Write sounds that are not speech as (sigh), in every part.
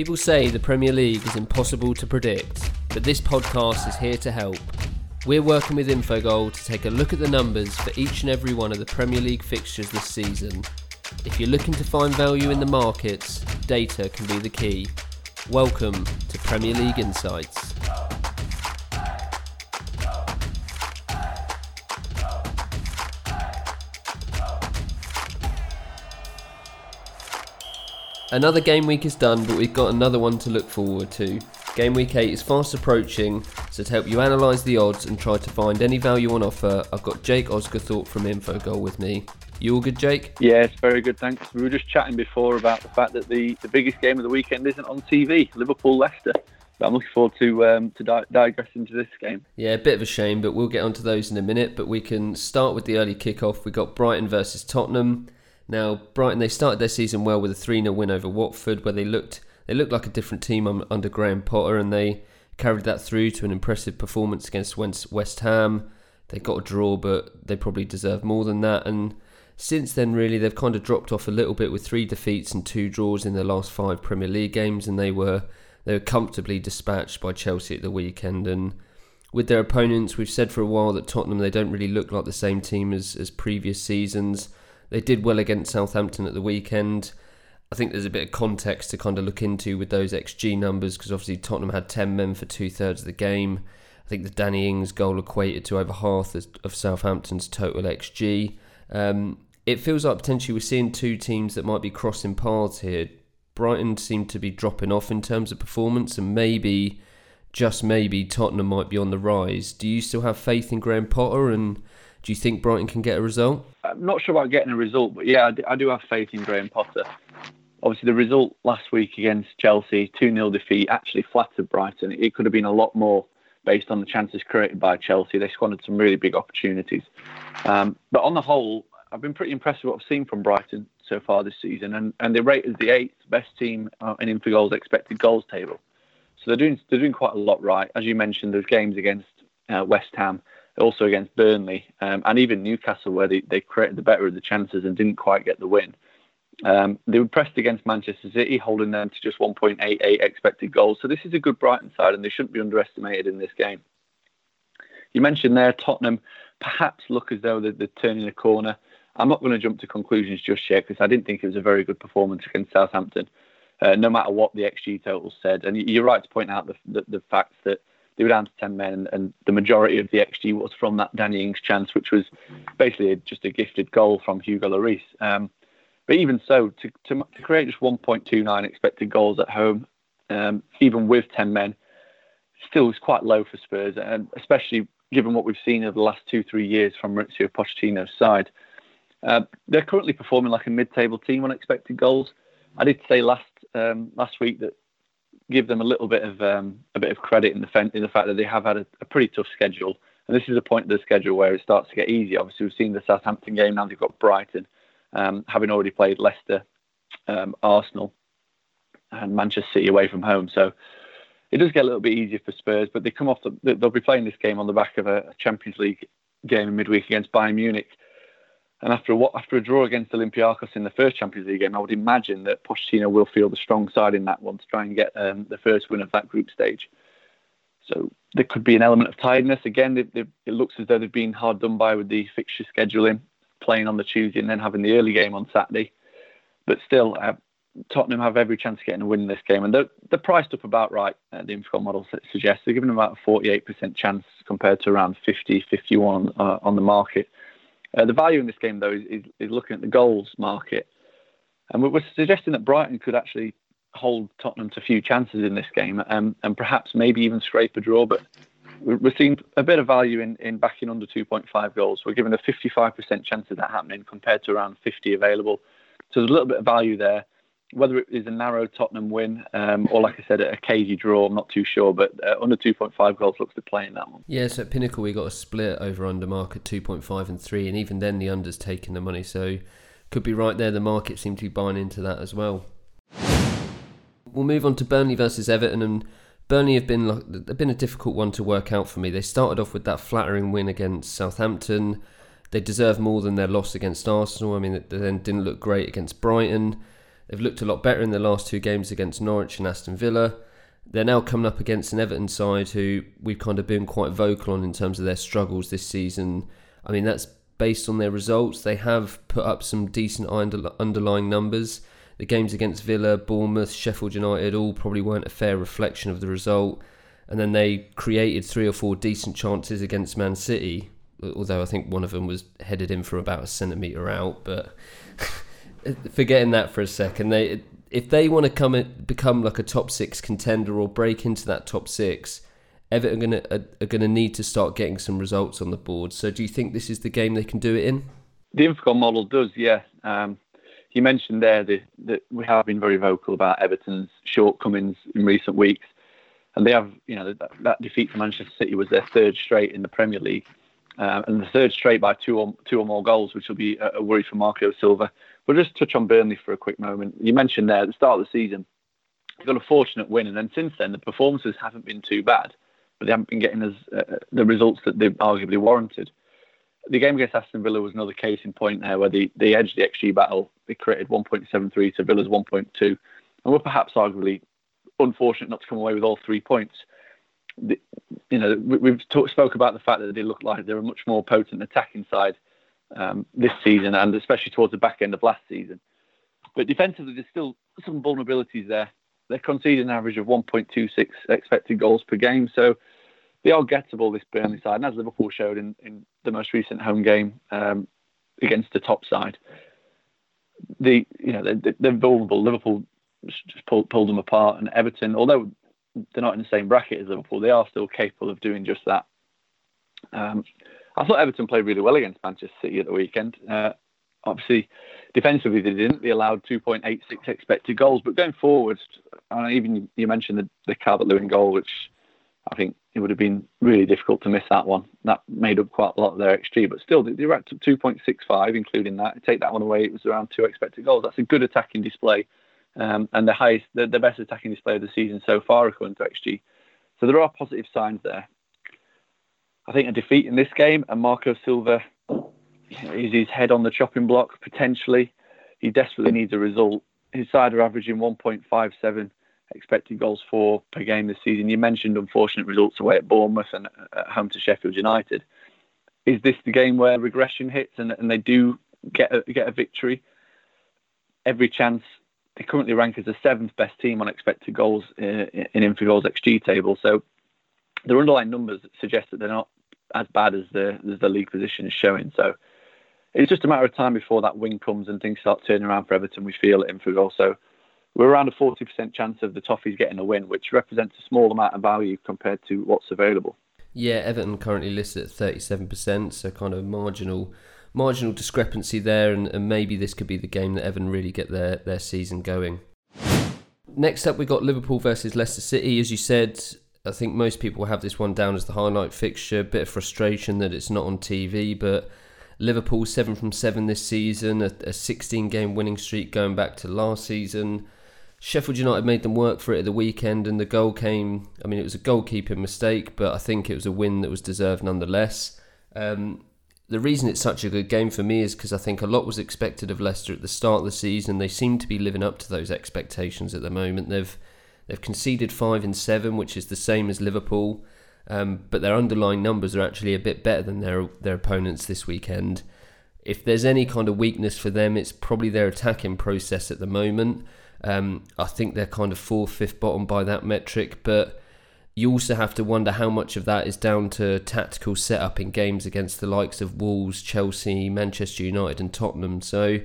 People say the Premier League is impossible to predict, but this podcast is here to help. We're working with Infogol to take a look at the numbers for each and every one of the Premier League fixtures this season. If you're looking to find value in the markets, data can be the key. Welcome to Premier League Insights. Another game week is done, but we've got another one to look forward to. Game week 8 is fast approaching, so to help you analyse the odds and try to find any value on offer, I've got Jake Osgathorpe from Infogol with me. You all good, Jake? Yes, very good, thanks. We were just chatting before about the fact that the, the biggest game of the weekend isn't on TV, Liverpool Leicester. But I'm looking forward to um, to di- digress into this game. Yeah, a bit of a shame, but we'll get onto those in a minute. But we can start with the early kickoff. We got Brighton versus Tottenham. Now, Brighton they started their season well with a 3-0 win over Watford, where they looked they looked like a different team under Graham Potter, and they carried that through to an impressive performance against West Ham. They got a draw, but they probably deserved more than that. And since then, really, they've kind of dropped off a little bit with three defeats and two draws in their last five Premier League games, and they were they were comfortably dispatched by Chelsea at the weekend. And with their opponents, we've said for a while that Tottenham they don't really look like the same team as as previous seasons. They did well against Southampton at the weekend. I think there's a bit of context to kind of look into with those XG numbers because obviously Tottenham had 10 men for two thirds of the game. I think the Danny Ings goal equated to over half of Southampton's total XG. Um, it feels like potentially we're seeing two teams that might be crossing paths here. Brighton seem to be dropping off in terms of performance, and maybe, just maybe, Tottenham might be on the rise. Do you still have faith in Graham Potter and do you think Brighton can get a result? I'm not sure about getting a result, but yeah, I do have faith in Graham Potter. Obviously, the result last week against Chelsea, 2 0 defeat, actually flattered Brighton. It could have been a lot more based on the chances created by Chelsea. They squandered some really big opportunities. Um, but on the whole, I've been pretty impressed with what I've seen from Brighton so far this season, and, and they're rated as the eighth best team uh, in Infogol's expected goals table. So they're doing they're doing quite a lot right. As you mentioned, there's games against uh, West Ham also against Burnley um, and even Newcastle, where they, they created the better of the chances and didn't quite get the win. Um, they were pressed against Manchester City, holding them to just 1.88 expected goals. So this is a good Brighton side, and they shouldn't be underestimated in this game. You mentioned there Tottenham perhaps look as though they're, they're turning a corner. I'm not going to jump to conclusions just yet because I didn't think it was a very good performance against Southampton, uh, no matter what the XG total said. And you're right to point out the, the, the fact that they were down to 10 men, and the majority of the XG was from that Danny Ings chance, which was basically just a gifted goal from Hugo Lloris. Um, but even so, to, to, to, create just 1.29 expected goals at home, um, even with 10 men, still is quite low for Spurs, and especially given what we've seen over the last two, three years from Mauricio Pochettino's side. Uh, they're currently performing like a mid-table team on expected goals. I did say last um, last week that give them a little bit of um, a bit of credit in the in the fact that they have had a, a, pretty tough schedule, and this is a point of the schedule where it starts to get easy. Obviously, we've seen the Southampton game now; they've got Brighton, um, having already played Leicester, um, Arsenal, and Manchester City away from home. So it does get a little bit easier for Spurs, but they come off the, they'll be playing this game on the back of a Champions League game in midweek against Bayern Munich. And after a, after a draw against Olympiacos in the first Champions League game, I would imagine that Pochettino will feel the strong side in that one to try and get um, the first win of that group stage. So there could be an element of tiredness. Again, it, it, it looks as though they've been hard done by with the fixture scheduling, playing on the Tuesday and then having the early game on Saturday. But still, uh, Tottenham have every chance of getting a win in this game, and they're, they're priced up about right. Uh, the Infogol model suggests they're giving them about a 48% chance compared to around 50, 51 uh, on the market. Uh, the value in this game, though, is, is, looking at the goals market. And we're, suggesting that Brighton could actually hold Tottenham to a few chances in this game um, and perhaps maybe even scrape a draw. But we're seeing a bit of value in, in backing under 2.5 goals. We're given a 55% chance of that happening compared to around 50 available. So there's a little bit of value there whether it is a narrow Tottenham win um, or, like I said, a cagey draw, I'm not too sure. But uh, under 2.5 goals looks to play in that one. Yeah, so at Pinnacle we got a split over under market 2.5 and 3, and even then the under's taking the money. So could be right there. The market seemed to be buying into that as well. We'll move on to Burnley versus Everton, and Burnley have been they've been a difficult one to work out for me. They started off with that flattering win against Southampton. They deserve more than their loss against Arsenal. I mean, they then didn't look great against Brighton They've looked a lot better in the last two games against Norwich and Aston Villa. They're now coming up against an Everton side who we've kind of been quite vocal on in terms of their struggles this season. I mean, that's based on their results. They have put up some decent underlying numbers. The games against Villa, Bournemouth, Sheffield United all probably weren't a fair reflection of the result. And then they created three or four decent chances against Man City, although I think one of them was headed in for about a centimetre out. But (laughs) forgetting that for a second, they if they want to come become like a top six contender or break into that top six, Everton are gonna are, gonna need to start getting some results on the board. So, do you think this is the game they can do it in? The Infogol model does, yeah. Um, you mentioned there that, that we have been very vocal about Everton's shortcomings in recent weeks, and they have, you know, that, that defeat for Manchester City was their third straight in the Premier League, um, and the third straight by two or two or more goals, which will be a worry for Marco Silva. We'll just touch on Burnley for a quick moment. You mentioned there at the start of the season, they got a fortunate win, and then since then the performances haven't been too bad, but they haven't been getting as uh, the results that they've arguably warranted. The game against Aston Villa was another case in point there, where they, they edged the XG battle. They created 1.73 to Villa's 1.2, and were perhaps arguably unfortunate not to come away with all three points. The, you know, we, have talk, spoke about the fact that they look like they're a much more potent attacking side um, this season and especially towards the back end of last season. But defensively, there's still some vulnerabilities there. They're conceding an average of 1.26 expected goals per game, so they are gettable this Burnley side, and as Liverpool showed in, in the most recent home game um, against the top side, the you know they're, they're vulnerable. Liverpool just pulled, pulled them apart, and Everton, although they're not in the same bracket as Liverpool, they are still capable of doing just that. Um, I thought Everton played really well against Manchester City at the weekend. Uh, obviously, defensively they didn't. They allowed 2.86 expected goals, but going forward, and even you mentioned the, the Calvert-Lewin goal, which I think it would have been really difficult to miss that one. That made up quite a lot of their XG, but still they were at 2.65, including that. Take that one away, it was around two expected goals. That's a good attacking display, um, and the highest, the, the best attacking display of the season so far, according to XG. So there are positive signs there. I think a defeat in this game and Marco Silva is his head on the chopping block potentially. He desperately needs a result. His side are averaging 1.57 expected goals for per game this season. You mentioned unfortunate results away at Bournemouth and at home to Sheffield United. Is this the game where regression hits and, and they do get a, get a victory? Every chance. They currently rank as the seventh best team on expected goals uh, in, in Infogol's XG table. So their underlying numbers suggest that they're not as bad as the as the league position is showing. So it's just a matter of time before that win comes and things start turning around for Everton. We feel it in Infogol. So we're around a 40% chance of the Toffees getting a win, which represents a small amount of value compared to what's available. Yeah, Everton currently listed at 37%, so kind of marginal marginal discrepancy there, and, and maybe this could be the game that Everton really get their, their season going. Next up, we've got Liverpool versus Leicester City. As you said, I think most people have this one down as the highlight fixture. A bit of frustration that it's not on TV, but Liverpool seven from seven this season, a, a 16 game winning streak going back to last season. Sheffield United made them work for it at the weekend, and the goal came. I mean, it was a goalkeeping mistake, but I think it was a win that was deserved nonetheless. Um, the reason it's such a good game for me is because I think a lot was expected of Leicester at the start of the season. They seem to be living up to those expectations at the moment. They've They've conceded five and seven, which is the same as Liverpool, um, but their underlying numbers are actually a bit better than their their opponents this weekend. If there's any kind of weakness for them, it's probably their attacking process at the moment. Um, I think they're kind of fourth, fifth bottom by that metric, but you also have to wonder how much of that is down to tactical setup in games against the likes of Wolves, Chelsea, Manchester United, and Tottenham. So,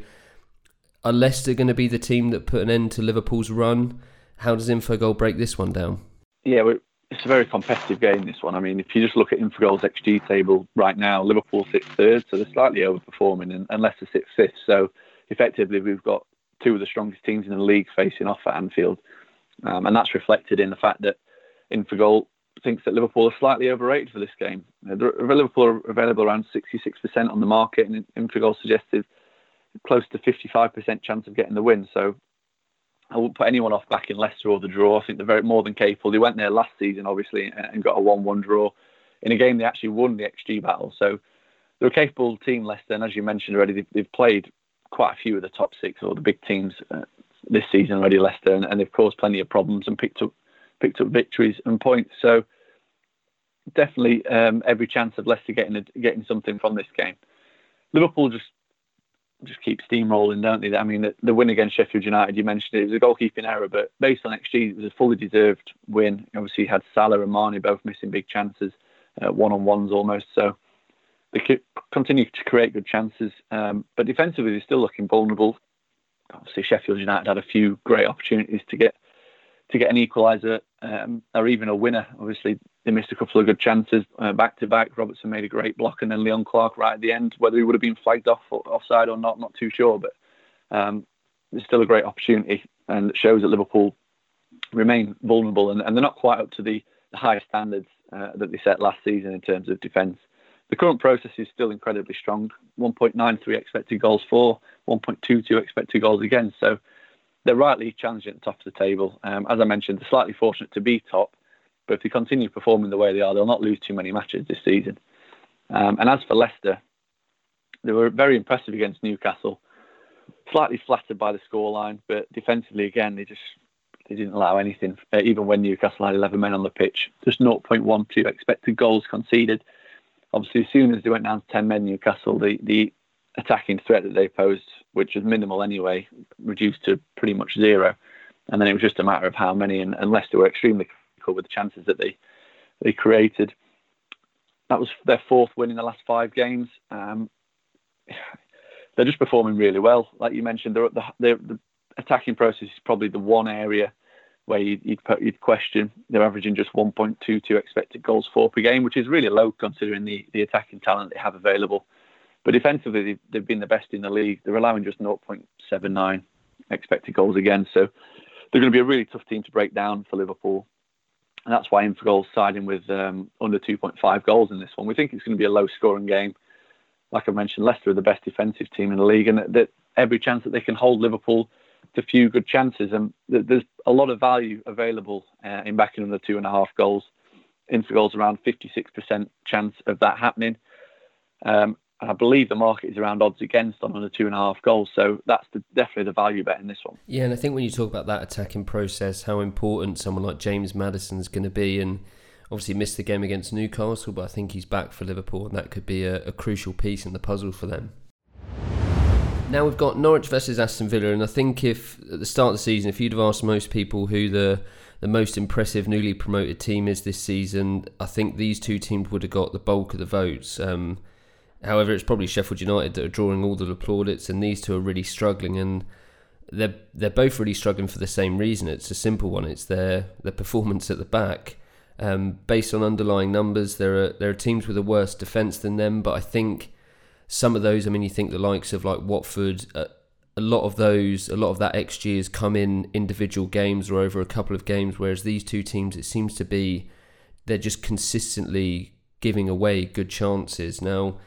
are Leicester going to be the team that put an end to Liverpool's run? How does Infogol break this one down? Yeah, it's a very competitive game, this one. I mean, if you just look at Infogol's XG table right now, Liverpool sit third, so they're slightly overperforming, and, and Leicester sits fifth. So effectively, we've got two of the strongest teams in the league facing off at Anfield. Um, and that's reflected in the fact that Infogol thinks that Liverpool are slightly overrated for this game. Liverpool are available around 66% on the market, and Infogol suggested close to 55% chance of getting the win. So I wouldn't put anyone off back in Leicester or the draw. I think they're very more than capable. They went there last season, obviously, and got a 1-1 draw in a game they actually won the XG battle. So they're a capable team, Leicester, and as you mentioned already, they've, they've played quite a few of the top six or the big teams uh, this season already, Leicester, and, and they've caused plenty of problems and picked up picked up victories and points. So definitely um, every chance of Leicester getting a, getting something from this game. Liverpool just just keep steamrolling, don't they? I mean, the, the, win against Sheffield United, you mentioned it, it was a goalkeeping error, but based on XG, it was a fully deserved win. Obviously, you had Salah and Mane both missing big chances, one on ones almost. So they continue to create good chances, um, but defensively, they're still looking vulnerable. Obviously, Sheffield United had a few great opportunities to get to get an equaliser um, or even a winner. Obviously, they missed a couple of good chances back to back. Robertson made a great block, and then Leon Clarke right at the end. Whether he would have been flagged off or offside or not, not too sure. But um, it's still a great opportunity, and it shows that Liverpool remain vulnerable, and, and they're not quite up to the, the high standards uh, that they set last season in terms of defence. The current process is still incredibly strong. 1.93 expected goals for, 1.22 expected goals against. So they're rightly challenging at the top of the table. Um, as I mentioned, they're slightly fortunate to be top, but if they continue performing the way they are, they'll not lose too many matches this season. Um, and as for Leicester, they were very impressive against Newcastle. Slightly flattered by the scoreline, but defensively again, they just they didn't allow anything. Uh, even when Newcastle had 11 men on the pitch, just 0.12 expected goals conceded. Obviously, as soon as they went down to 10 men, Newcastle, the, the attacking threat that they posed, which was minimal anyway, reduced to pretty much zero. And then it was just a matter of how many, and, Leicester were extremely critical with the chances that they they created. That was their fourth win in the last five games. Um, they're just performing really well. Like you mentioned, the, the, the attacking process is probably the one area where you'd, you'd, you'd, question. They're averaging just 1.22 expected goals for per game, which is really low considering the, the attacking talent they have available. But defensively, they've, they've been the best in the league. They're allowing just 0.79 expected goals again. So they're going to be a really tough team to break down for Liverpool. And that's why Infogol's siding with um, under 2.5 goals in this one. We think it's going to be a low scoring game. Like I mentioned, Leicester are the best defensive team in the league, and that every chance that they can hold Liverpool to few good chances. And there's a lot of value available uh, in backing under two and a half goals. Infogol's around 56% chance of that happening. Um, and I believe the market is around odds against on under two and a half goals. So that's the, definitely the value bet in this one. Yeah, and I think when you talk about that attacking process, how important someone like James Maddison is going to be, and obviously missed the game against Newcastle, but I think he's back for Liverpool, and that could be a, a crucial piece in the puzzle for them. Now we've got Norwich versus Aston Villa, and I think if at the start of the season, if you'd have asked most people who the the most impressive newly promoted team is this season, I think these two teams would have got the bulk of the votes. Um, However, it's probably Sheffield United that are drawing all the plaudits, and these two are really struggling, and they're they're both really struggling for the same reason. It's a simple one. It's their their performance at the back. Um, based on underlying numbers, there are there are teams with a worse defence than them, but I think some of those. I mean, you think the likes of like Watford. Uh, a lot of those, a lot of that XG has come in individual games or over a couple of games, whereas these two teams, it seems to be they're just consistently giving away good chances. Now,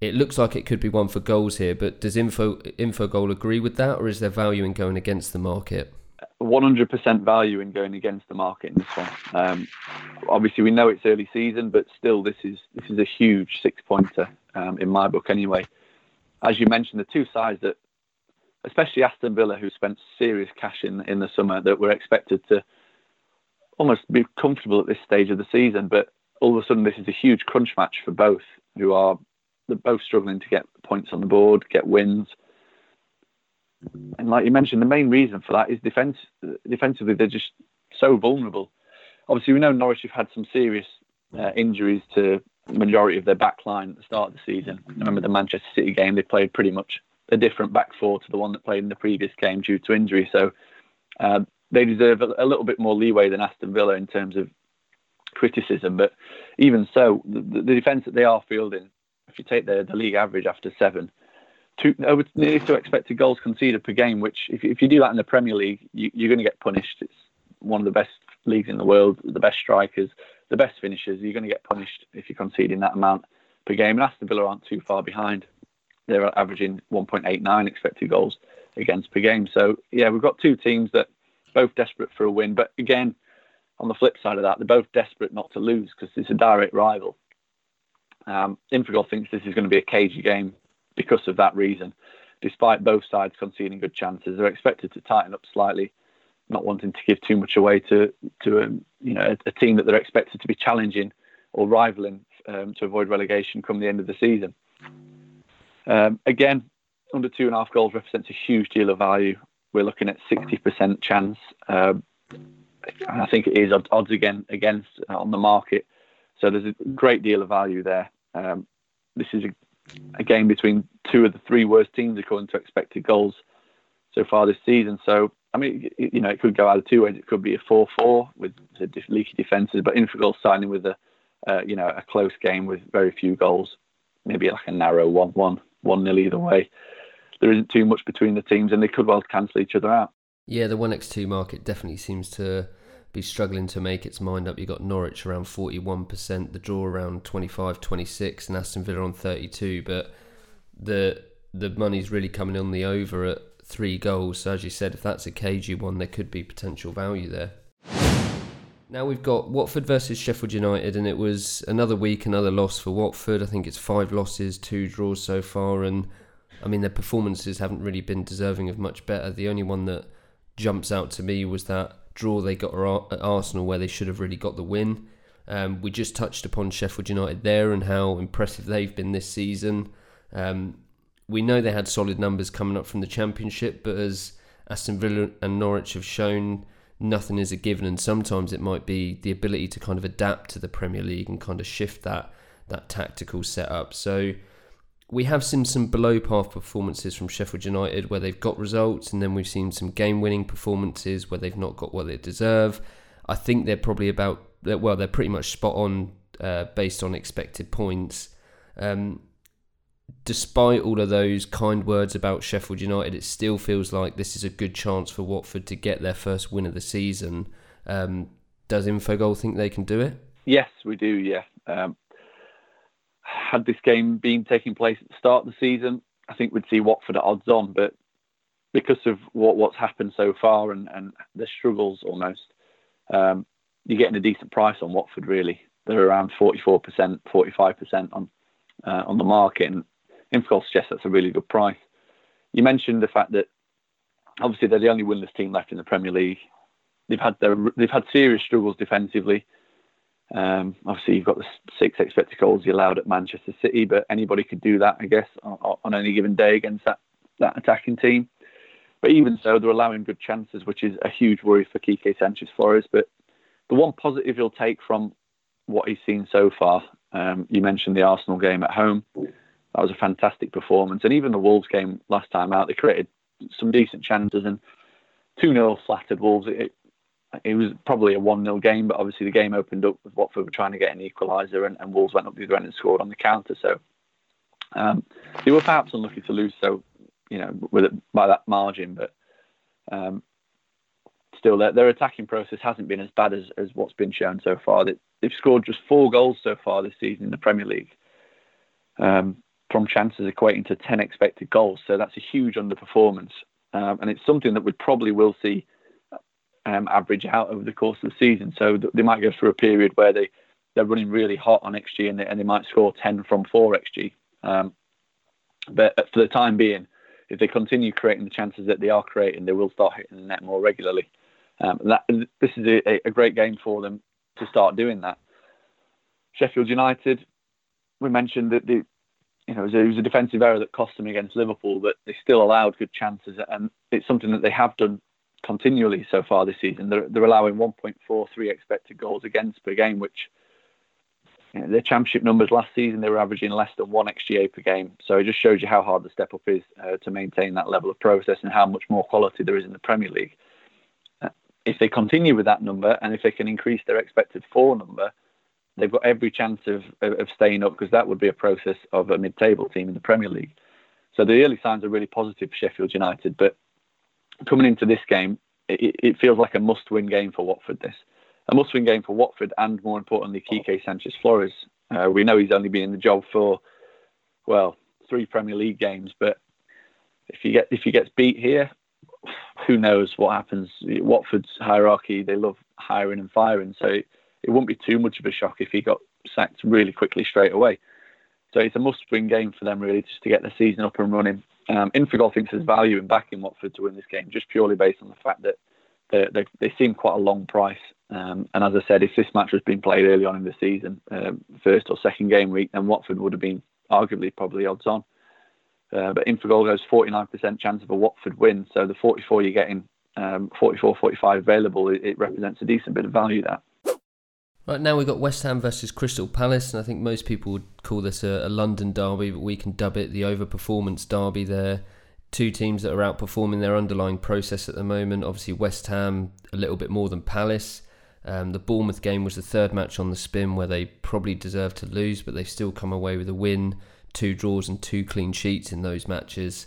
it looks like it could be one for goals here, but does Info Infogol agree with that, or is there value in going against the market? 100% value in going against the market in this one. Um, obviously, we know it's early season, but still, this is this is a huge six pointer um, in my book. Anyway, as you mentioned, the two sides that, especially Aston Villa, who spent serious cash in in the summer, that were expected to almost be comfortable at this stage of the season, but all of a sudden, this is a huge crunch match for both, who are they're both struggling to get points on the board, get wins. And like you mentioned, the main reason for that is defense. Defensively, they're just so vulnerable. Obviously, we know Norwich have had some serious uh, injuries to the majority of their back line at the start of the season. I remember the Manchester City game; they played pretty much a different back four to the one that played in the previous game due to injury. So uh, they deserve a, a, little bit more leeway than Aston Villa in terms of criticism. But even so, the, the defence that they are fielding if you take the, the league average after seven, two, over nearly two expected goals conceded per game, which if, if you do that in the Premier League, you, you're going to get punished. It's one of the best leagues in the world, the best strikers, the best finishers. You're going to get punished if you're conceding that amount per game. And Aston Villa aren't too far behind. They're averaging 1.89 expected goals against per game. So, yeah, we've got two teams that both desperate for a win. But again, on the flip side of that, they're both desperate not to lose because it's a direct rival. Um, thinks this is going to be a cagey game because of that reason. despite both sides conceding good chances, they're expected to tighten up slightly, not wanting to give too much away to to a, um, you know a, a team that they're expected to be challenging or rivaling um, to avoid relegation come the end of the season. Um, again, under two and a half goals represents a huge deal of value. We're looking at 60% chance. Um, I think it is odds again against uh, on the market. So there's a great deal of value there. Um, this is a, a, game between two of the three worst teams according to expected goals so far this season. So I mean, you know, it could go either two ways. It could be a 4-4 with the leaky defences, but Infogol signing with a, uh, you know, a close game with very few goals, maybe like a narrow 1-1, 1-0 either way. There isn't too much between the teams, and they could well cancel each other out. Yeah, the 1x2 market definitely seems to be struggling to make its mind up. You've got Norwich around 41%, the draw around 25 26, and Aston Villa on 32. But the the money's really coming on the over at three goals. So, as you said, if that's a cagey one, there could be potential value there. Now we've got Watford versus Sheffield United, and it was another week, another loss for Watford. I think it's five losses, two draws so far, and I mean their performances haven't really been deserving of much better. The only one that jumps out to me was that draw they got at Arsenal where they should have really got the win. Um, we just touched upon Sheffield United there and how impressive they've been this season. Um, we know they had solid numbers coming up from the Championship, but as Aston Villa and Norwich have shown, nothing is a given, and sometimes it might be the ability to kind of adapt to the Premier League and kind of shift that that tactical setup. So we have seen some below par performances from Sheffield United where they've got results, and then we've seen some game winning performances where they've not got what they deserve. I think they're probably about, well, they're pretty much spot on uh, based on expected points. Um, despite all of those kind words about Sheffield United, it still feels like this is a good chance for Watford to get their first win of the season. Um, does Infogol think they can do it? Yes, we do, yeah. Um, had this game been taking place at the start of the season, I think we'd see Watford at odds on. But because of what, what's happened so far and, and the struggles almost, um, you're getting a decent price on Watford, really. They're around 44%, 45% on uh, on the market. And Infogol suggests that's a really good price. You mentioned the fact that obviously they're the only winless team left in the Premier League. They've had their, they've had serious struggles defensively. Um, obviously, you've got the six expected goals you allowed at Manchester City, but anybody could do that, I guess, on, on any given day against that, that attacking team. But even so, they're allowing good chances, which is a huge worry for Quique Sanchez Flores. But the one positive you'll take from what he's seen so far, um, you mentioned the Arsenal game at home. That was a fantastic performance. And even the Wolves game last time out, they created some decent chances and 2 0 flattered Wolves. It, it was probably a 1 0 game, but obviously the game opened up with Watford were trying to get an equaliser and, and Wolves went up the other end and scored on the counter. So um, they were perhaps unlucky to lose so, you know, with it, by that margin, but um, still their, their, attacking process hasn't been as bad as, as what's been shown so far. They, they've scored just four goals so far this season in the Premier League. Um, from chances equating to 10 expected goals. So that's a huge underperformance. Um, and it's something that we probably will see um, average out over the course of the season. So they might go through a period where they they're running really hot on xG and they, and they might score 10 from 4 xG. Um, but for the time being, if they continue creating the chances that they are creating, they will start hitting the net more regularly. Um, that, this is a, a, great game for them to start doing that. Sheffield United, we mentioned that the, you know, it was, a, it was a defensive error that cost them against Liverpool, but they still allowed good chances, and it's something that they have done continually so far this season. They're, they're allowing 1.43 expected goals against per game, which you know, their championship numbers last season they were averaging less than one XGA per game. So it just shows you how hard the step up is uh, to maintain that level of process and how much more quality there is in the Premier League. Uh, if they continue with that number and if they can increase their expected four number, they've got every chance of, of staying up because that would be a process of a mid-table team in the Premier League. So the early signs are really positive for Sheffield United, but coming into this game, it, it feels like a must-win game for Watford. This a must-win game for Watford, and more importantly, Quique Sanchez Flores. Uh, we know he's only been in the job for well three Premier League games, but if he get if he gets beat here, who knows what happens? Watford's hierarchy they love hiring and firing, so it, it wouldn't be too much of a shock if he got sacked really quickly straight away. So it's a must-win game for them really, just to get the season up and running Um, Infogol thinks there's value in backing Watford to win this game, just purely based on the fact that they, they, they seem quite a long price. Um, and as I said, if this match was being played early on in the season, um, first or second game week, then Watford would have been arguably probably odds on. Uh, but Infogol goes 49% chance of a Watford win. So the 44 you're getting, um, 44, 45 available, it, it, represents a decent bit of value there. Right now we've got West Ham versus Crystal Palace, and I think most people would call this a, a London derby, but we can dub it the overperformance derby there. Two teams that are outperforming their underlying process at the moment. Obviously, West Ham a little bit more than Palace. Um, the Bournemouth game was the third match on the spin where they probably deserved to lose, but they've still come away with a win two draws and two clean sheets in those matches.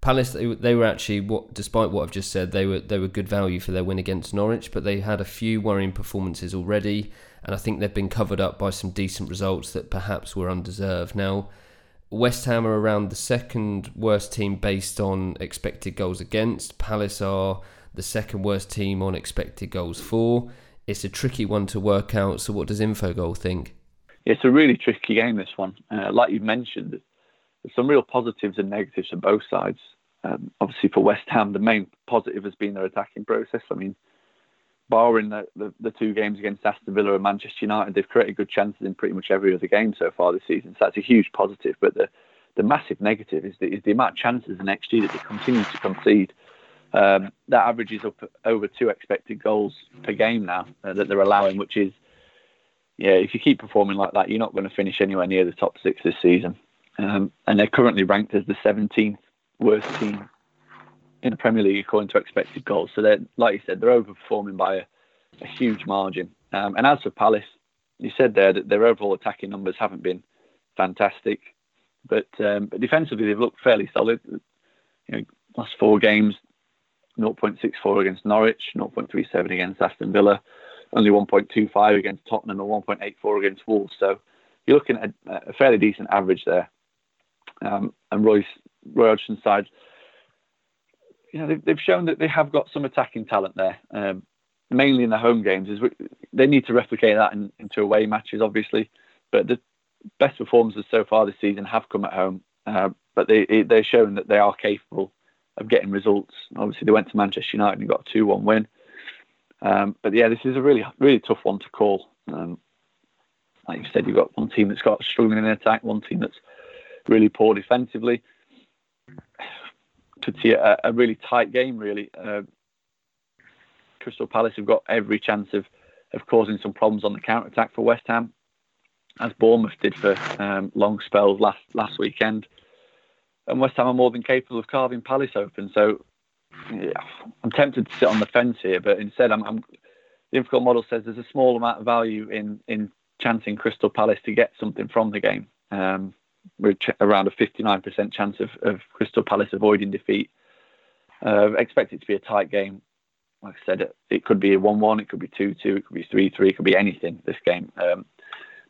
Palace, they, they were actually, what, despite what I've just said, they were they were good value for their win against Norwich, but they had a few worrying performances already, and I think they've been covered up by some decent results that perhaps were undeserved. Now, West Ham are around the second worst team based on expected goals against. Palace are the second worst team on expected goals for. It's a tricky one to work out. So, what does Infogol think? it's a really tricky game. This one, uh, like you mentioned, there's some real positives and negatives for both sides. Um, obviously, for West Ham, the main positive has been their attacking process. I mean, barring the, the, the, two games against Aston Villa and Manchester United, they've created good chances in pretty much every other game so far this season. So that's a huge positive. But the, the massive negative is the, is the amount of chances and XG that they continue to concede. Um, that averages up over two expected goals per game now uh, that they're allowing, which is yeah, if you keep performing like that, you're not going to finish anywhere near the top six this season. Um, and they're currently ranked as the 17th worst team in the Premier League according to expected goals. So they're, like you said, they're overperforming by a, a huge margin. Um, and as for Palace, you said there that their overall attacking numbers haven't been fantastic, but um, but defensively they've looked fairly solid. You know, last four games, 0.64 against Norwich, 0.37 against Aston Villa, only 1.25 against Tottenham and 1.84 against Wolves. So you're looking at a fairly decent average there. Um, and Royce, Roy Hodgson's side, you know, they've, they've, shown that they have got some attacking talent there, um, mainly in the home games. Is they need to replicate that in, into away matches, obviously. But the best performances so far this season have come at home. Uh, but they they're showing that they are capable of getting results. Obviously, they went to Manchester United and got a two-one win. Um, but yeah, this is a really, really tough one to call. Um, like you said, you've got one team that's got struggling in attack, one team that's really poor defensively. (sighs) Could see a, a really tight game, really. Uh, Crystal Palace have got every chance of, of causing some problems on the counter attack for West Ham, as Bournemouth did for um, long spells last last weekend. And West Ham are more than capable of carving Palace open. So yeah, I'm tempted to sit on the fence here, but instead, I'm, I'm the Infogol model says there's a small amount of value in in chancing Crystal Palace to get something from the game. Um, we're ch- around a 59% chance of, of Crystal Palace avoiding defeat. Uh, expect it to be a tight game. Like I said, it, it could be a 1 1, it could be 2 2, it could be 3 3, it could be anything this game. Um,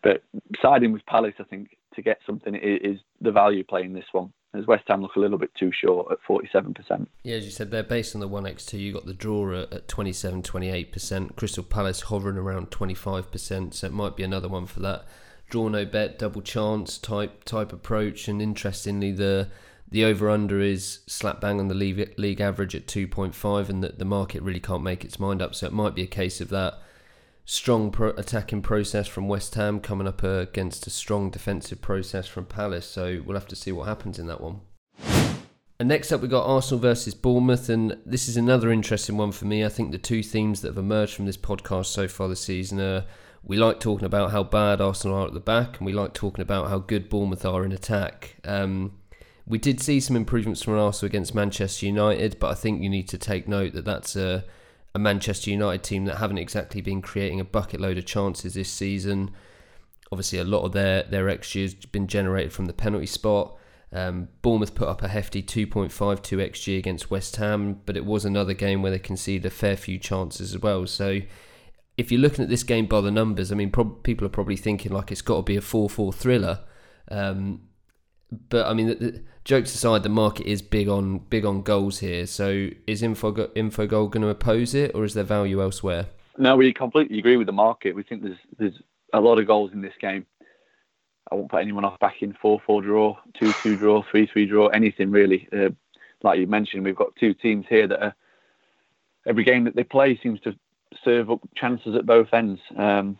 but siding with Palace, I think, to get something is, is the value play in this one as West Ham look a little bit too short at 47%. Yeah, as you said, they're based on the 1x2. You got the draw at 27, 28%. Crystal Palace hovering around 25%, so it might be another one for that draw no bet, double chance type type approach. And interestingly, the the over under is slap bang on the league, league average at 2.5, and that the market really can't make its mind up. So it might be a case of that strong pro- attacking process from West Ham coming up against a strong defensive process from Palace. So we'll have to see what happens in that one. And next up, we've got Arsenal versus Bournemouth, and this is another interesting one for me. I think the two themes that have emerged from this podcast so far this season are we like talking about how bad Arsenal are at the back, and we like talking about how good Bournemouth are in attack. Um, we did see some improvements from Arsenal against Manchester United, but I think you need to take note that that's a a Manchester United team that haven't exactly been creating a bucket load of chances this season. Obviously, a lot of their their XG has been generated from the penalty spot. Um, Bournemouth put up a hefty 2.52 XG against West Ham, but it was another game where they conceded a fair few chances as well. So, if you're looking at this game by the numbers, I mean, people are probably thinking like it's got to be a 4 4 thriller. Um, but I mean, the, the, jokes aside, the market is big on big on goals here. So is Info Infogol going to oppose it, or is there value elsewhere? No, we completely agree with the market. We think there's there's a lot of goals in this game. I won't put anyone off back in 4 4 draw, 2 2 draw, 3 3 draw, anything really. Uh, like you mentioned, we've got two teams here that are, every game that they play seems to serve up chances at both ends. Um,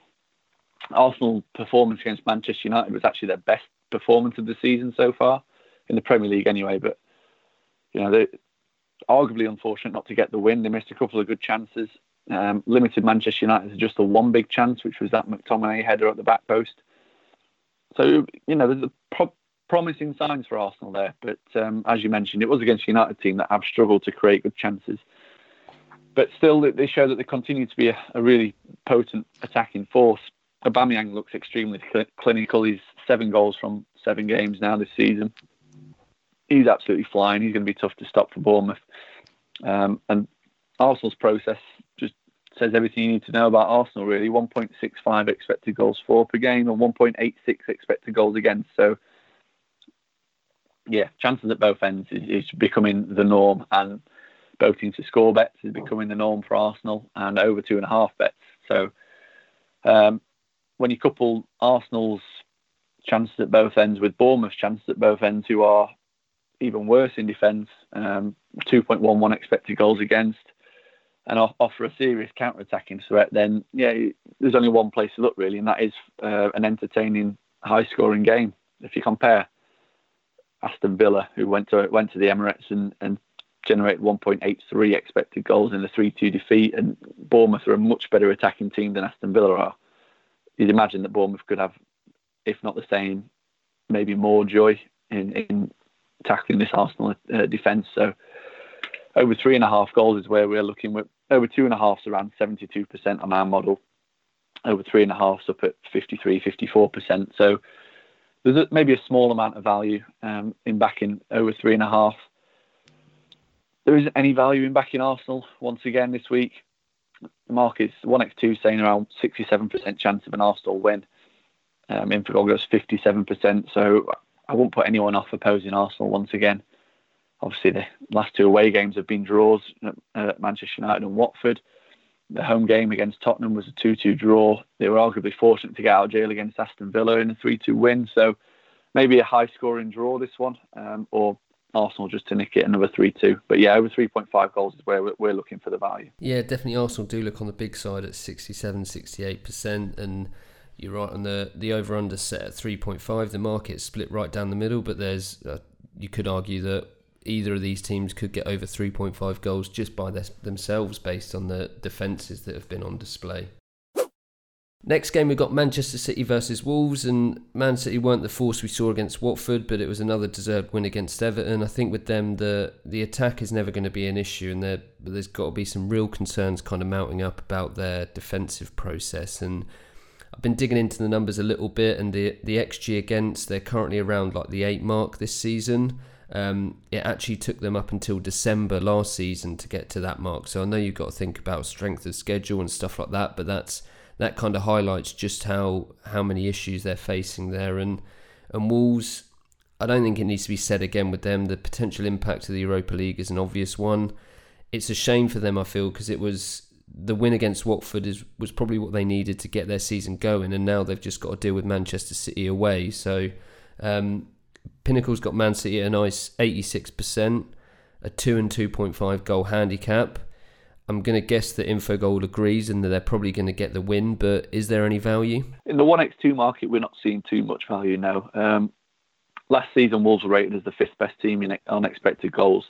Arsenal performance against Manchester United was actually their best performance of the season so far in the Premier League, anyway. But you know, they arguably unfortunate not to get the win. They missed a couple of good chances. Um, limited Manchester United to just the one big chance, which was that McTominay header at the back post. So you know, there's a pro- promising signs for Arsenal there. But um, as you mentioned, it was against a United team that have struggled to create good chances. But still, they show that they continue to be a, a really potent attacking force. Aubameyang looks extremely cl- clinical. He's seven goals from seven games now this season. He's absolutely flying. He's going to be tough to stop for Bournemouth. Um, and Arsenal's process just says everything you need to know about Arsenal, really. 1.65 expected goals for per game and 1.86 expected goals against. So, yeah, chances at both ends is, is becoming the norm. And teams to score bets is becoming the norm for Arsenal and over two and a half bets. So, um, when you couple Arsenal's chances at both ends with Bournemouth's chances at both ends, who are even worse in defence, um, 2.11 expected goals against, and offer a serious counter-attacking threat, then yeah, there's only one place to look really, and that is uh, an entertaining, high-scoring game. If you compare Aston Villa, who went to went to the Emirates and, and generated 1.83 expected goals in a 3-2 defeat, and Bournemouth are a much better attacking team than Aston Villa are you'd imagine that Bournemouth could have, if not the same, maybe more joy in, in tackling this Arsenal uh, defence. So over three and a half goals is where we're looking. With over two and a half around 72% on our model. Over three and a half up at 53, 54%. So there's a, maybe a small amount of value um, in backing over three and a half. There isn't any value in backing Arsenal once again this week the market's 1x2 saying around 67% chance of an Arsenal win. Um, goes 57%. So I won't put anyone off opposing Arsenal once again. Obviously, the last two away games have been draws at Manchester United and Watford. The home game against Tottenham was a 2 2 draw. They were arguably fortunate to get out of jail against Aston Villa in a 3 2 win. So maybe a high scoring draw this one, um, or Arsenal just to nick it another 3 2. But yeah, over 3.5 goals is where we're looking for the value. Yeah, definitely Arsenal do look on the big side at 67 68%. And you're right on the, the over under set at 3.5. The market split right down the middle, but there's uh, you could argue that either of these teams could get over 3.5 goals just by their, themselves based on the defences that have been on display. Next game, we've got Manchester City versus Wolves, and Man City weren't the force we saw against Watford, but it was another deserved win against Everton. I think with them, the the attack is never going to be an issue, and there, there's got to be some real concerns kind of mounting up about their defensive process. And I've been digging into the numbers a little bit, and the the xG against they're currently around like the eight mark this season. Um, it actually took them up until December last season to get to that mark. So I know you've got to think about strength of schedule and stuff like that, but that's that kind of highlights just how how many issues they're facing there. And and Wolves, I don't think it needs to be said again with them. The potential impact of the Europa League is an obvious one. It's a shame for them, I feel, because it was the win against Watford is was probably what they needed to get their season going, and now they've just got to deal with Manchester City away. So um, Pinnacle's got Man City at a nice eighty six percent, a two and two point five goal handicap. I'm going to guess that Infogol agrees and that they're probably going to get the win, but is there any value? In the 1x2 market, we're not seeing too much value now. Um, last season, Wolves were rated as the fifth best team in unexpected goals.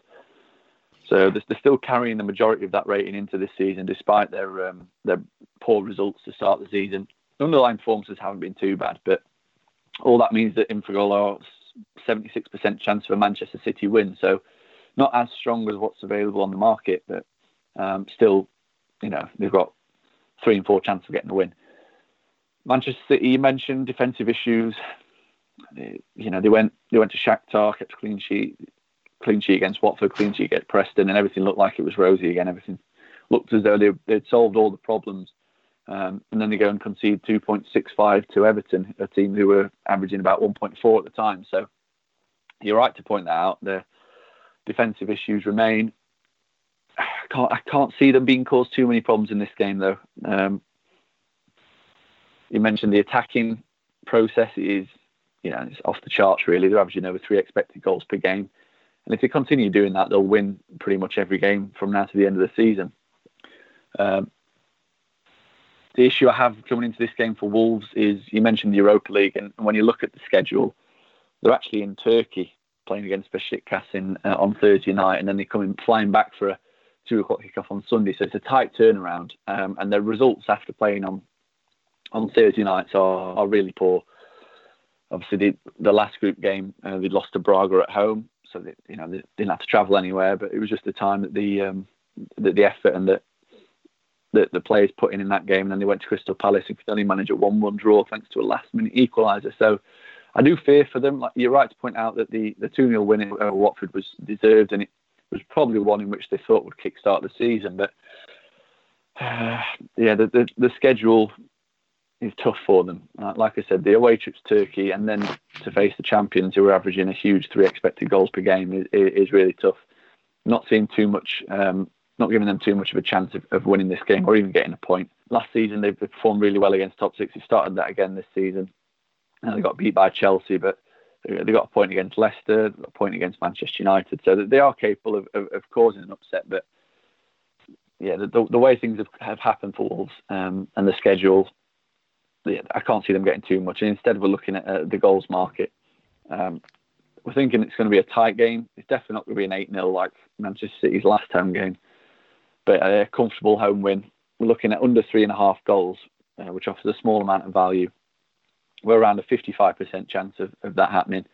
So they're still carrying the majority of that rating into this season, despite their um, their poor results to start the season. Underlying performances haven't been too bad, but all that means that Infogol are 76% chance of a Manchester City win. So not as strong as what's available on the market, but um, still, you know, they've got three and four chances of getting the win. Manchester City, you mentioned defensive issues. You know, they went they went to Shakhtar, kept a clean sheet, clean sheet against Watford, clean sheet against Preston, and everything looked like it was rosy again. Everything looked as though they, they'd solved all the problems. Um, and then they go and concede 2.65 to Everton, a team who were averaging about 1.4 at the time. So you're right to point that out. The defensive issues remain (sighs) can't I can't see them being caused too many problems in this game though. Um, you mentioned the attacking process is you know, it's off the charts really. They're averaging over three expected goals per game, and if they continue doing that, they'll win pretty much every game from now to the end of the season. Um, the issue I have coming into this game for Wolves is you mentioned the Europa League, and when you look at the schedule, they're actually in Turkey playing against Besiktas in, uh, on Thursday night, and then they're coming flying back for a two o'clock kickoff on Sunday. So it's a tight turnaround, um, and their results after playing on on Thursday nights are, are really poor. Obviously, the, the last group game uh, they lost to Braga at home, so they, you know they didn't have to travel anywhere. But it was just the time that the um, the, the effort and the that the players put in in that game, and then they went to Crystal Palace and could only manage a one-one draw thanks to a last-minute equaliser. So I do fear for them. Like you're right to point out that the the two 0 win over Watford was deserved, and it was probably one in which they thought would kick-start the season. But uh, (sighs) yeah, the, the, the schedule is tough for them. Like I said, the away trip to Turkey and then to face the champions who are averaging a huge three expected goals per game is, is really tough. Not seeing too much, um, not giving them too much of a chance of, of, winning this game or even getting a point. Last season they performed really well against top six. They started that again this season. And they got beat by Chelsea, but they got a point against Leicester, a point against Manchester United. So they are capable of, of, of causing an upset. But yeah, the, the, way things have, have, happened for Wolves um, and the schedule, yeah, I can't see them getting too much. And instead, we're looking at uh, the goals market. Um, we're thinking it's going to be a tight game. It's definitely not going to be an 8 0 like Manchester City's last home game, but a comfortable home win. We're looking at under three and a half goals, uh, which offers a small amount of value we're around a 55% chance of, of that happening.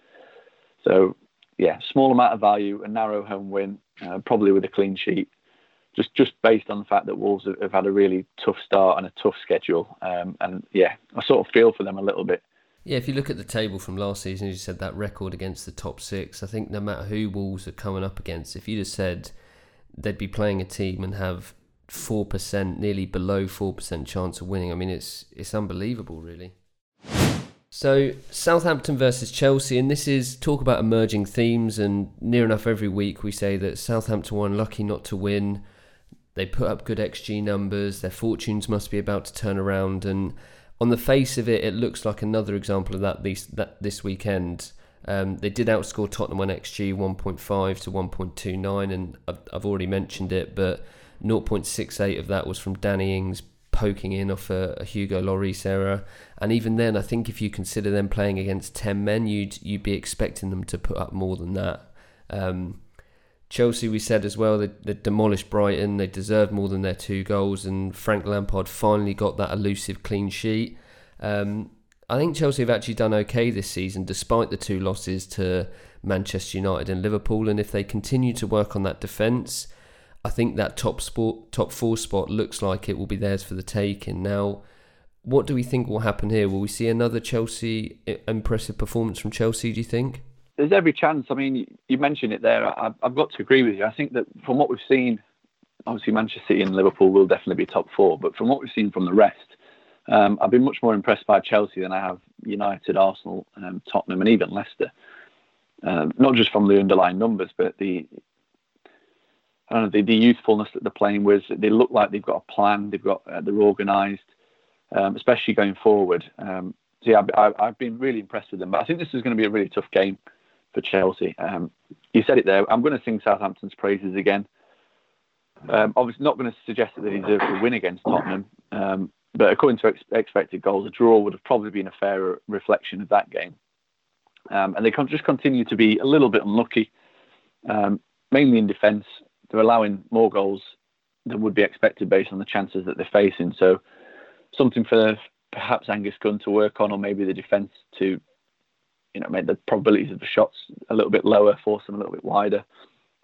So, yeah, small amount of value, a narrow home win, uh, probably with a clean sheet. Just, just based on the fact that Wolves have, have had a really tough start and a tough schedule, um, and yeah, I sort of feel for them a little bit. Yeah, if you look at the table from last season, you said that record against the top six, I think no matter who Wolves are coming up against, if you just said they'd be playing a team and have four percent, nearly below four percent chance of winning, I mean it's it's unbelievable, really. So, Southampton versus Chelsea, and this is talk about emerging themes. And near enough every week we say that Southampton were unlucky not to win. They put up good XG numbers, their fortunes must be about to turn around. And on the face of it, it looks like another example of that this, that, this weekend. Um, they did outscore Tottenham on XG 1.5 to 1.29, and I've, I've already mentioned it, but 0.68 of that was from Danny Ings poking in off a, a, Hugo Lloris error. And even then, I think if you consider them playing against ten men, you'd you'd be expecting them to put up more than that. Um, Chelsea, we said as well, they, they demolished Brighton. They deserved more than their two goals, and Frank Lampard finally got that elusive clean sheet. Um, I think Chelsea have actually done okay this season, despite the two losses to Manchester United and Liverpool. And if they continue to work on that defence, I think that top sport, top four spot looks like it will be theirs for the taking. Now, what do we think will happen here? Will we see another Chelsea impressive performance from Chelsea? Do you think? There's every chance. I mean, you mentioned it there. I've got to agree with you. I think that from what we've seen, obviously Manchester City and Liverpool will definitely be top four. But from what we've seen from the rest, um, I've been much more impressed by Chelsea than I have United, Arsenal, um, Tottenham, and even Leicester. Um, not just from the underlying numbers, but the I don't know, the, the youthfulness that they're playing with. They look like they've got a plan. They've got uh, they're organised, um, especially going forward. Um, so yeah, I, have been really impressed with them. But I think this is going to be a really tough game for Chelsea. Um, you said it there. I'm going to sing Southampton's praises again. Um, obviously, not going to suggest that they deserve to win against Tottenham. Um, but according to ex- expected goals, a draw would have probably been a fairer reflection of that game. Um, and they just continue to be a little bit unlucky, mainly in defence they're allowing more goals than would be expected based on the chances that they're facing. So something for perhaps Angus Gunn to work on, or maybe the defence to, you know, make the probabilities of the shots a little bit lower, force them a little bit wider.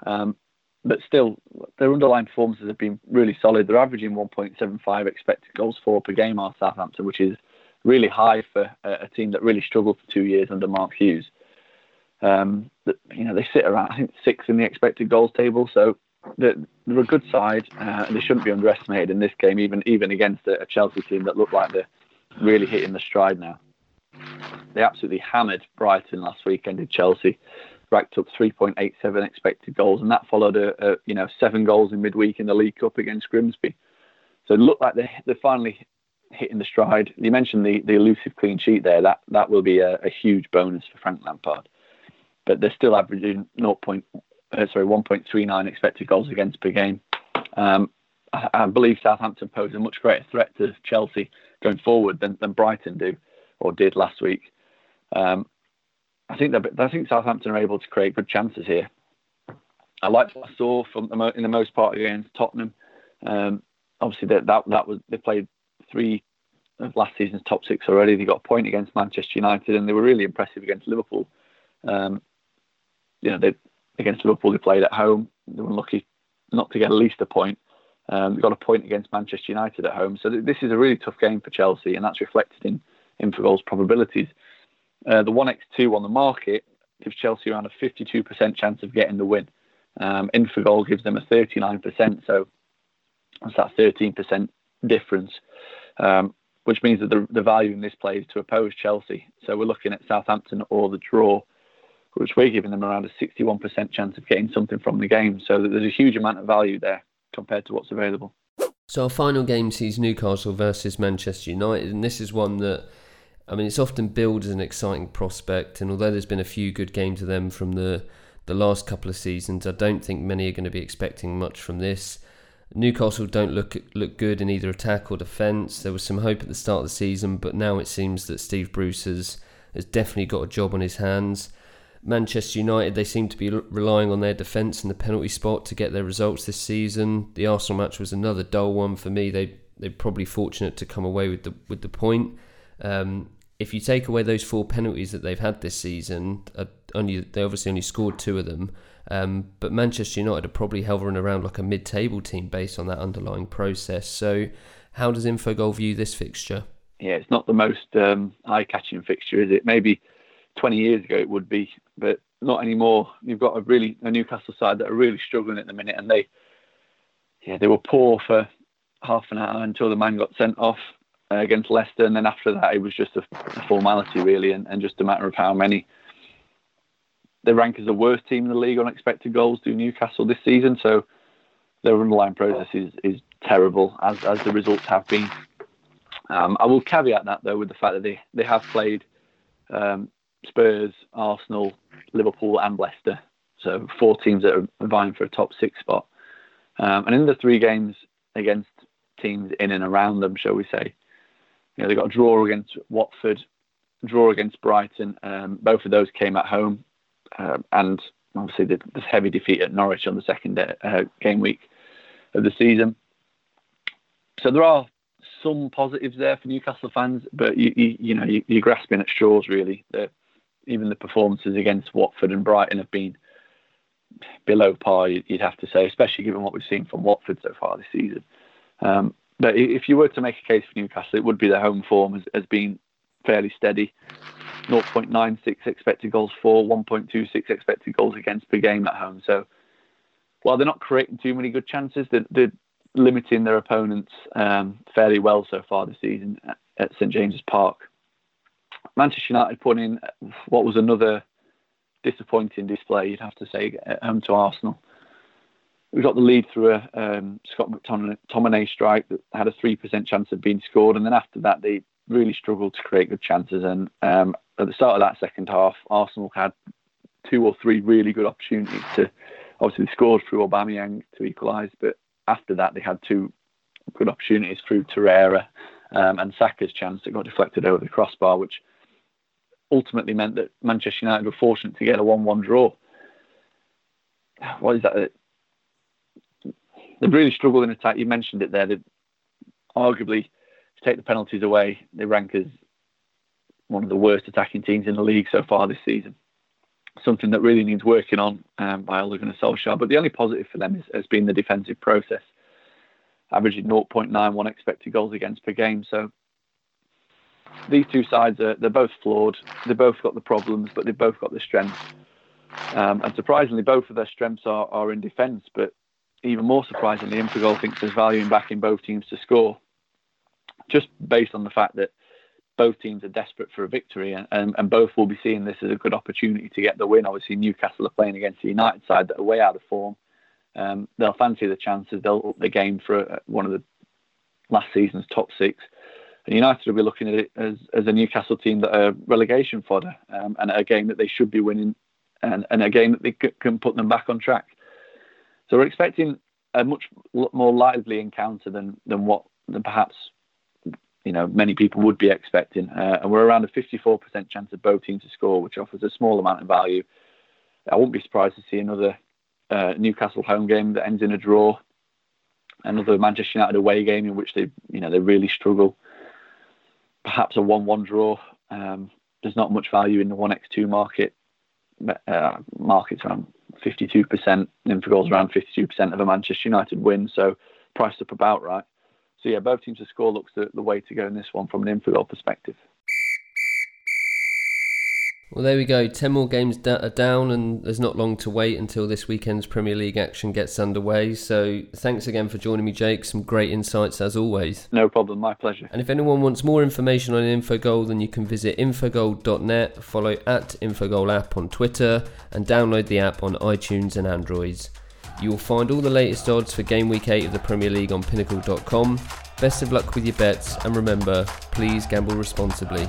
Um, but still, their underlying performances have been really solid. They're averaging 1.75 expected goals for per game, are Southampton, which is really high for a, a team that really struggled for two years under Mark Hughes. Um, you know, they sit around I think sixth in the expected goals table, so they're, they're a good side, uh, and they shouldn't be underestimated in this game, even even against a, Chelsea team that look like they're really hitting the stride now. They absolutely hammered Brighton last weekend in Chelsea, racked up 3.87 expected goals, and that followed a, a, you know seven goals in midweek in the League Cup against Grimsby. So it looked like they they're finally hitting the stride. You mentioned the, the elusive clean sheet there. That that will be a, a huge bonus for Frank Lampard. But they're still averaging 0. Uh, sorry 1.39 expected goals against per game. Um, I, I, believe Southampton pose a much greater threat to Chelsea going forward than, than Brighton do or did last week. Um, I think I think Southampton are able to create good chances here. I liked what I saw from the, in the most part against Tottenham. Um, obviously, that, that that was they played three of last season's top six already. They got a point against Manchester United, and they were really impressive against Liverpool. Um, you know, they against Liverpool they played at home. They were lucky not to get at least a point. Um, they got a point against Manchester United at home. So th- this is a really tough game for Chelsea, and that's reflected in Infogol's probabilities. Uh, the 1x2 on the market gives Chelsea around a 52% chance of getting the win. Um, Infogol gives them a 39%, so that's that 13% difference, um, which means that the, the value in this play is to oppose Chelsea. So we're looking at Southampton or the draw, which we're giving them around a 61% chance of getting something from the game. So there's a huge amount of value there compared to what's available. So our final game sees Newcastle versus Manchester United, and this is one that I mean, it's often billed as an exciting prospect, and although there's been a few good games of them from the the last couple of seasons, I don't think many are going to be expecting much from this. Newcastle don't look look good in either attack or defence. There was some hope at the start of the season, but now it seems that Steve Bruce has, has definitely got a job on his hands. Manchester United, they seem to be relying on their defence and the penalty spot to get their results this season. The Arsenal match was another dull one for me. They they're probably fortunate to come away with the with the point. Um, if you take away those four penalties that they've had this season, uh, only they obviously only scored two of them. Um, but Manchester United are probably hovering around like a mid-table team based on that underlying process. So, how does Infogol view this fixture? Yeah, it's not the most um, eye-catching fixture, is it? Maybe 20 years ago it would be, but not anymore. You've got a really a Newcastle side that are really struggling at the minute, and they, yeah, they were poor for half an hour until the man got sent off uh, against Leicester, and then after that, it was just a, a formality really, and, and, just a matter of how many. They rank as the worst team in the league on expected goals to Newcastle this season, so their underlying process is, is terrible, as as the results have been. Um, I will caveat that though with the fact that they, they have played um, Spurs, Arsenal, Liverpool, and Leicester, so four teams that are vying for a top six spot. Um, and in the three games against teams in and around them, shall we say, you know, they got a draw against Watford, draw against Brighton. Um, both of those came at home, uh, and obviously the, heavy defeat at Norwich on the second day, uh, game week of the season. So there are some positives there for Newcastle fans, but you, you, you know you, are grasping at straws really. The, even the performances against Watford and Brighton have been below par, you'd have to say, especially given what we've seen from Watford so far this season. Um, but if you were to make a case for Newcastle, it would be their home form has, has been fairly steady. 0.96 expected goals for, 1.26 expected goals against per game at home. So while they're not creating too many good chances, they're, they're limiting their opponents um, fairly well so far this season at, at St James's Park. Manchester United put in what was another disappointing display, you'd have to say, at home to Arsenal we got the lead through a um, Scott McTominay strike that had a three percent chance of being scored, and then after that they really struggled to create good chances. And um, at the start of that second half, Arsenal had two or three really good opportunities to obviously they scored through Aubameyang to equalise, but after that they had two good opportunities through Torreira um, and Saka's chance that got deflected over the crossbar, which ultimately meant that Manchester United were fortunate to get a one-one draw. What is that? they've really struggled in attack. You mentioned it there. They arguably to take the penalties away, they rank as one of the worst attacking teams in the league so far this season. Something that really needs working on um, by Ole Gunnar Solskjaer. But the only positive for them is, has been the defensive process, averaging 0.91 expected goals against per game. So these two sides are they're both flawed. They've both got the problems, but they've both got the strengths. Um, and surprisingly, both of their strengths are, are in defence, but even more surprisingly, Infogol thinks there's value in backing both teams to score, just based on the fact that both teams are desperate for a victory and, and, and, both will be seeing this as a good opportunity to get the win. Obviously, Newcastle are playing against the United side that are way out of form. Um, they'll fancy the chances. They'll up the game for uh, one of the last season's top six. And United will be looking at it as, as a Newcastle team that are relegation fodder um, and a game that they should be winning and, and a game that they c- can put them back on track. So we're expecting a much more lively encounter than, than what than perhaps you know many people would be expecting. Uh, and we're around a 54% chance of both teams to score, which offers a small amount of value. I wouldn't be surprised to see another uh, Newcastle home game that ends in a draw, another Manchester United away game in which they you know they really struggle perhaps a one-one draw. Um, there's not much value in the one x two market. Uh, market's around 52%. Infogol's around 52% of a Manchester United win, so priced up about right. So yeah, both teams to score looks the, the way to go in this one from an Infogol perspective. Well, there we go. 10 more games da- down, and there's not long to wait until this weekend's Premier League action gets underway. So, thanks again for joining me, Jake. Some great insights as always. No problem, my pleasure. And if anyone wants more information on Infogol, then you can visit infogol.net, follow at Infogol app on Twitter, and download the app on iTunes and Androids. You will find all the latest odds for Game Week 8 of the Premier League on pinnacle.com. Best of luck with your bets, and remember, please gamble responsibly.